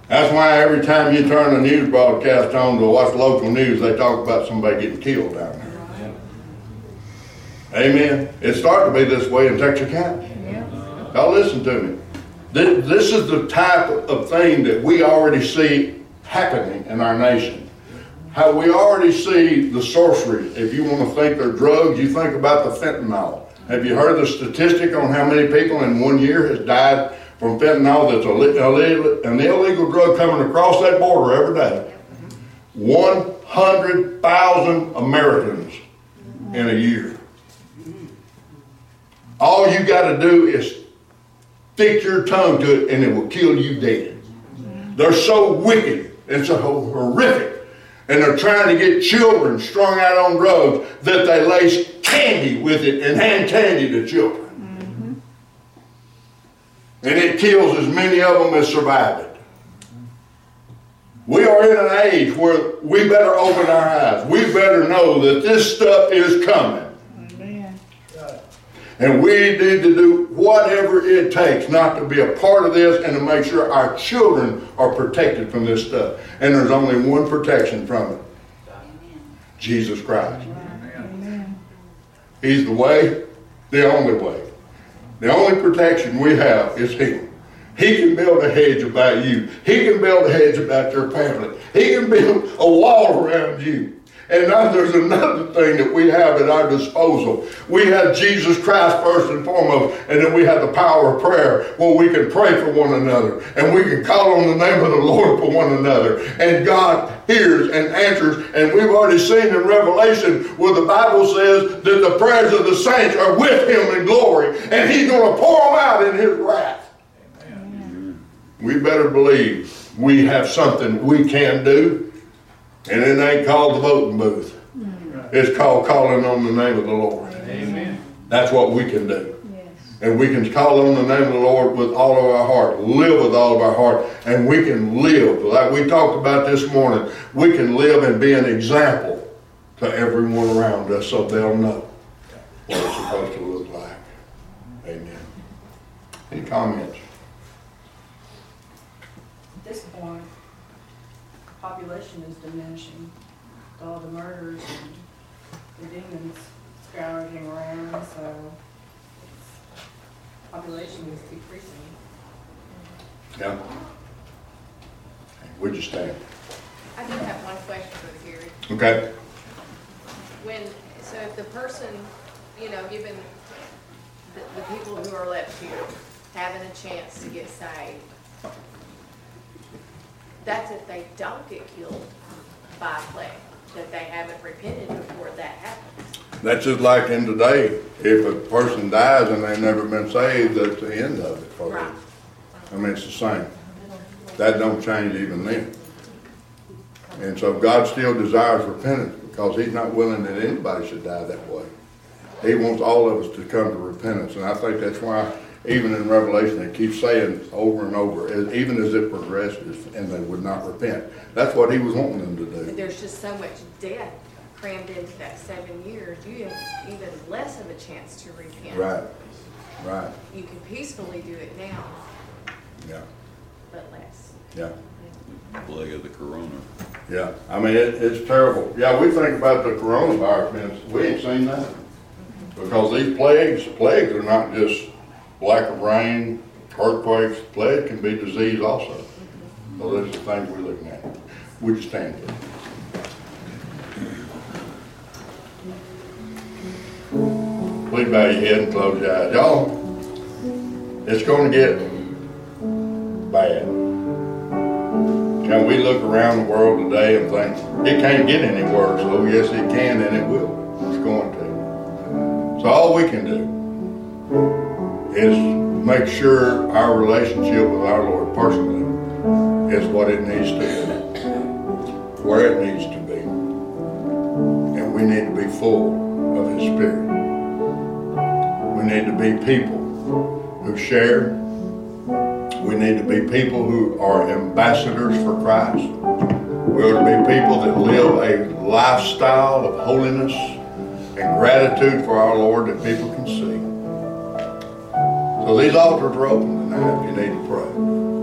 That's why every time you turn the news broadcast on to watch local news, they talk about somebody getting killed down there. Amen. It's starting to be this way in Texas Texarkana. Y'all listen to me. This, this is the type of thing that we already see happening in our nation. How we already see the sorcery. If you want to think they're drugs, you think about the fentanyl. Have you heard the statistic on how many people in one year has died from fentanyl that's a an illegal drug coming across that border every day? 100,000 Americans in a year. All you got to do is stick your tongue to it and it will kill you dead. They're so wicked and so horrific. And they're trying to get children strung out on drugs that they lace candy with it and hand candy to children. Mm-hmm. And it kills as many of them as survive it. We are in an age where we better open our eyes. We better know that this stuff is coming. And we need to do whatever it takes not to be a part of this and to make sure our children are protected from this stuff. And there's only one protection from it Jesus Christ. He's the way, the only way. The only protection we have is Him. He can build a hedge about you. He can build a hedge about your family. He can build a wall around you. And now there's another thing that we have at our disposal. We have Jesus Christ first and foremost, and then we have the power of prayer where we can pray for one another and we can call on the name of the Lord for one another. And God hears and answers. And we've already seen in Revelation where the Bible says that the prayers of the saints are with him in glory, and he's going to pour them out in his wrath. We better believe we have something we can do. And it ain't called the voting booth. Mm-hmm. It's called calling on the name of the Lord. Amen. That's what we can do. Yes. And we can call on the name of the Lord with all of our heart, live with all of our heart, and we can live, like we talked about this morning, we can live and be an example to everyone around us so they'll know what it's supposed to look like. Amen. Any comments? This point, population is diminishing. with All the murders and the demons scourging around, so population is decreasing. Yeah. Where'd you stand? I do have one question for the Gary. Okay. When, so if the person, you know, given the, the people who are left here having a chance to get saved, that's if they don't get killed by plague, that they haven't repented before that happens. That's just like in today, if a person dies and they've never been saved, that's the end of it for Right. them. I mean, it's the same. That don't change even then. And so God still desires repentance because he's not willing that anybody should die that way. He wants all of us to come to repentance. And I think that's why even in Revelation, they keep saying over and over, even as it progresses, and they would not repent. That's what he was wanting them to do. But there's just so much death crammed into that seven years. You have even less of a chance to repent. Right, right. You can peacefully do it now. Yeah. But less. Yeah. Plague of the corona. Yeah, I mean, it, it's terrible. Yeah, we think about the coronavirus, man. We ain't seen that. Mm-hmm. Because these plagues, plagues are not just lack of rain, earthquakes, plague can be disease also. So those are the things we're looking at. Would you stand, please? Please bow your head and close your eyes. Y'all, it's going to get bad. Can we look around the world today and think, it can't get any worse? Oh, yes, it can, and it will. It's going to. So all we can do is make sure our relationship with our Lord personally is what it needs to be, where it needs to be. And we need to be full of His Spirit. We need to be people who share. We need to be people who are ambassadors for Christ. We ought to be people that live a lifestyle of holiness and gratitude for our Lord that people can see. Well, these altars are open tonight if you need to pray.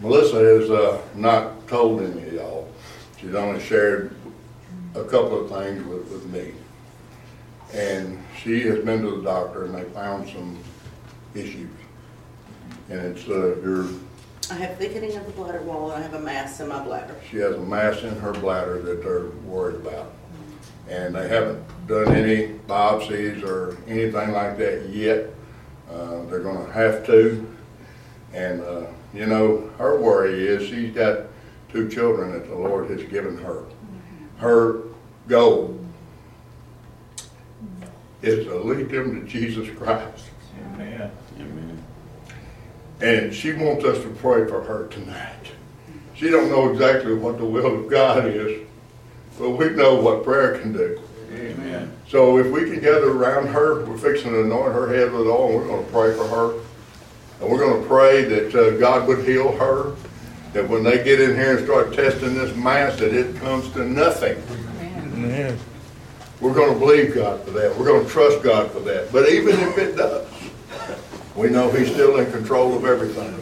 Melissa has, uh, not told any of y'all. She's only shared a couple of things with, with me. And she has been to the doctor and they found some issues. And it's, uh, your, I have thickening of the bladder wall, and I have a mass in my bladder. she has a mass in her bladder that they're worried about. And they haven't done any biopsies or anything like that yet. Uh, they're gonna have to. And, uh, you know, her worry is she's got two children that the Lord has given her. Her goal is to lead them to Jesus Christ. Amen. Amen. And she wants us to pray for her tonight. She don't know exactly what the will of God is, but we know what prayer can do. Amen. So if we can gather around her, we're fixing to anoint her head with oil, and we're gonna pray for her. And we're gonna pray that uh, God would heal her, that when they get in here and start testing this mass, that it comes to nothing. Amen. We're gonna believe God for that. We're gonna trust God for that. But even if it does, we know He's still in control of everything.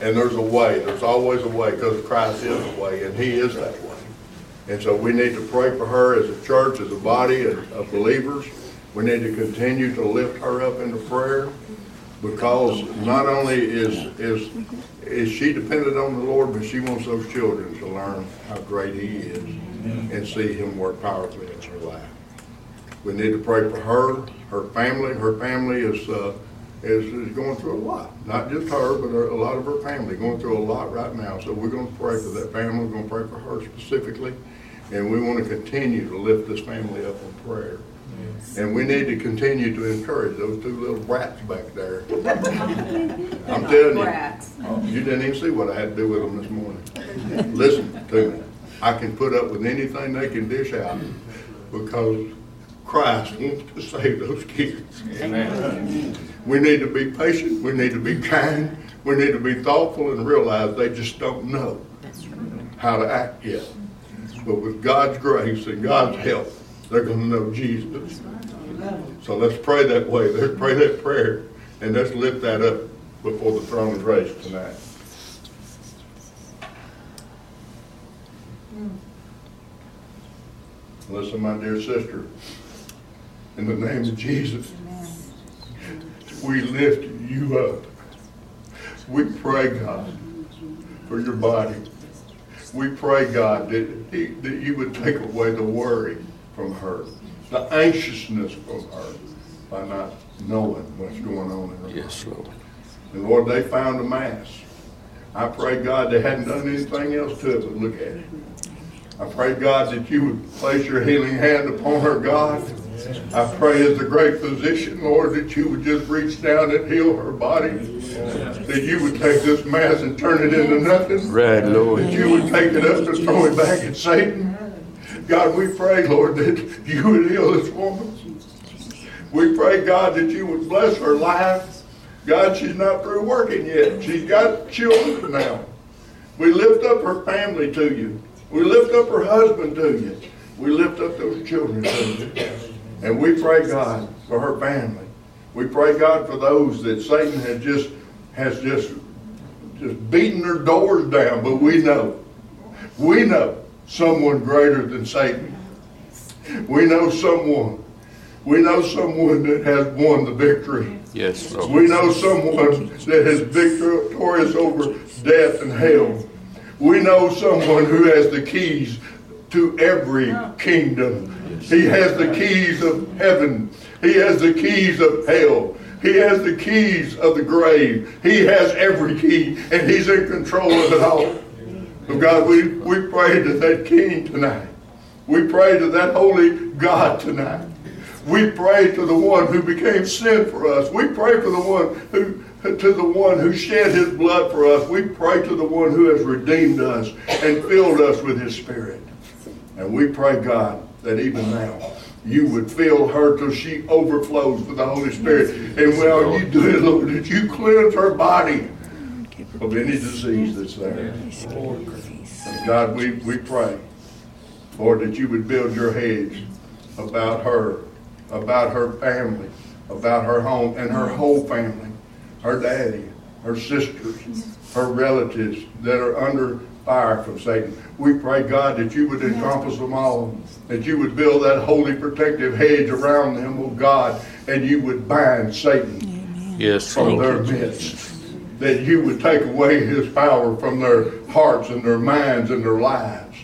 And there's a way, there's always a way, because Christ is the way, and He is that way. And so we need to pray for her as a church, as a body of believers. We need to continue to lift her up into prayer, because not only is, is, is she dependent on the Lord, but she wants those children to learn how great He is and see Him work powerfully in her life. We need to pray for her, her family. Her family is, uh, is, is going through a lot. Not just her, but a lot of her family going through a lot right now. So we're gonna pray for that family. We're gonna pray for her specifically. And we wanna continue to lift this family up in prayer. And we need to continue to encourage those two little brats back there. I'm telling you. Oh, you didn't even see what I had to do with them this morning. Listen to me. I can put up with anything they can dish out because Christ wants to save those kids. Amen. We need to be patient, we need to be kind, we need to be thoughtful and realize they just don't know how to act yet. But with God's grace and God's help, they're gonna know Jesus. So let's pray that way, let's pray that prayer, and let's lift that up before the throne of grace tonight. Listen, my dear sister, in the name of Jesus, we lift you up. We pray, God, for your body. We pray, God, that, that you would take away the worry from her, the anxiousness from her by not knowing what's going on in her life. Yes, Lord. And Lord, they found a mass. I pray, God, they hadn't done anything else to it but look at it. I pray, God, that you would place your healing hand upon her, God. I pray as the great physician, Lord, that you would just reach down and heal her body. That you would take this mass and turn it into nothing. Right, Lord. That you would take it up and throw it back at Satan. God, we pray, Lord, that you would heal this woman. We pray, God, that you would bless her life. God, she's not through working yet. She's got children now. We lift up her family to you. We lift up her husband to you. We lift up those children to you. And we pray, God, for her family. We pray, God, for those that Satan has just, has just, just beaten their doors down. But we know, we know someone greater than Satan. We know someone. We know someone that has won the victory. Yes, Lord. We know someone that is victorious over death and hell. We know someone who has the keys to every kingdom. He has the keys of heaven. He has the keys of hell. He has the keys of the grave. He has every key, and he's in control of it all. So God, we, we pray to that King tonight. We pray to that holy God tonight. We pray to the one who became sin for us. We pray for the one who to the one who shed his blood for us. We pray to the one who has redeemed us and filled us with his spirit. And we pray, God, that even now you would fill her till she overflows with the Holy Spirit. And while you do it, Lord, that you cleanse her body of any disease that's there. God, we, we pray, Lord, that you would build your hedge about her, about her family, about her home and her whole family, her daddy, her sisters, her relatives that are under fire from Satan. We pray, God, that you would encompass them all, that you would build that holy protective hedge around them, oh God, and you would bind Satan Yes, from their midst. That you would take away his power from their hearts and their minds and their lives.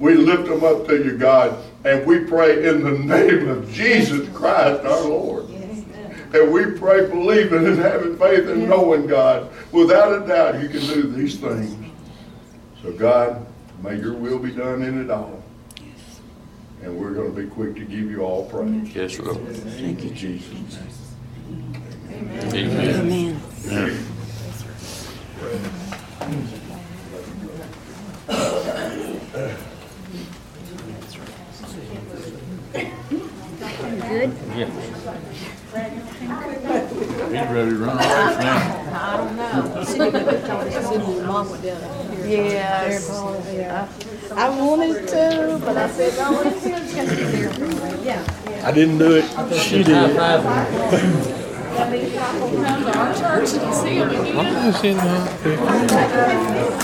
We lift them up to you, God, and we pray in the name of Jesus Christ our Lord. And we pray believing and having faith and knowing, God, without a doubt you can do these things. So God, may your will be done in it all. And we're going to be quick to give you all praise. yes, Lord. Thank you, Jesus. Amen. Amen. He's ready to run away from him. Yes. I wanted to, but I said, no, it's gonna be there for you. Yeah. I didn't do it. She did. Come to our church and see him again. I'm gonna send her a picture.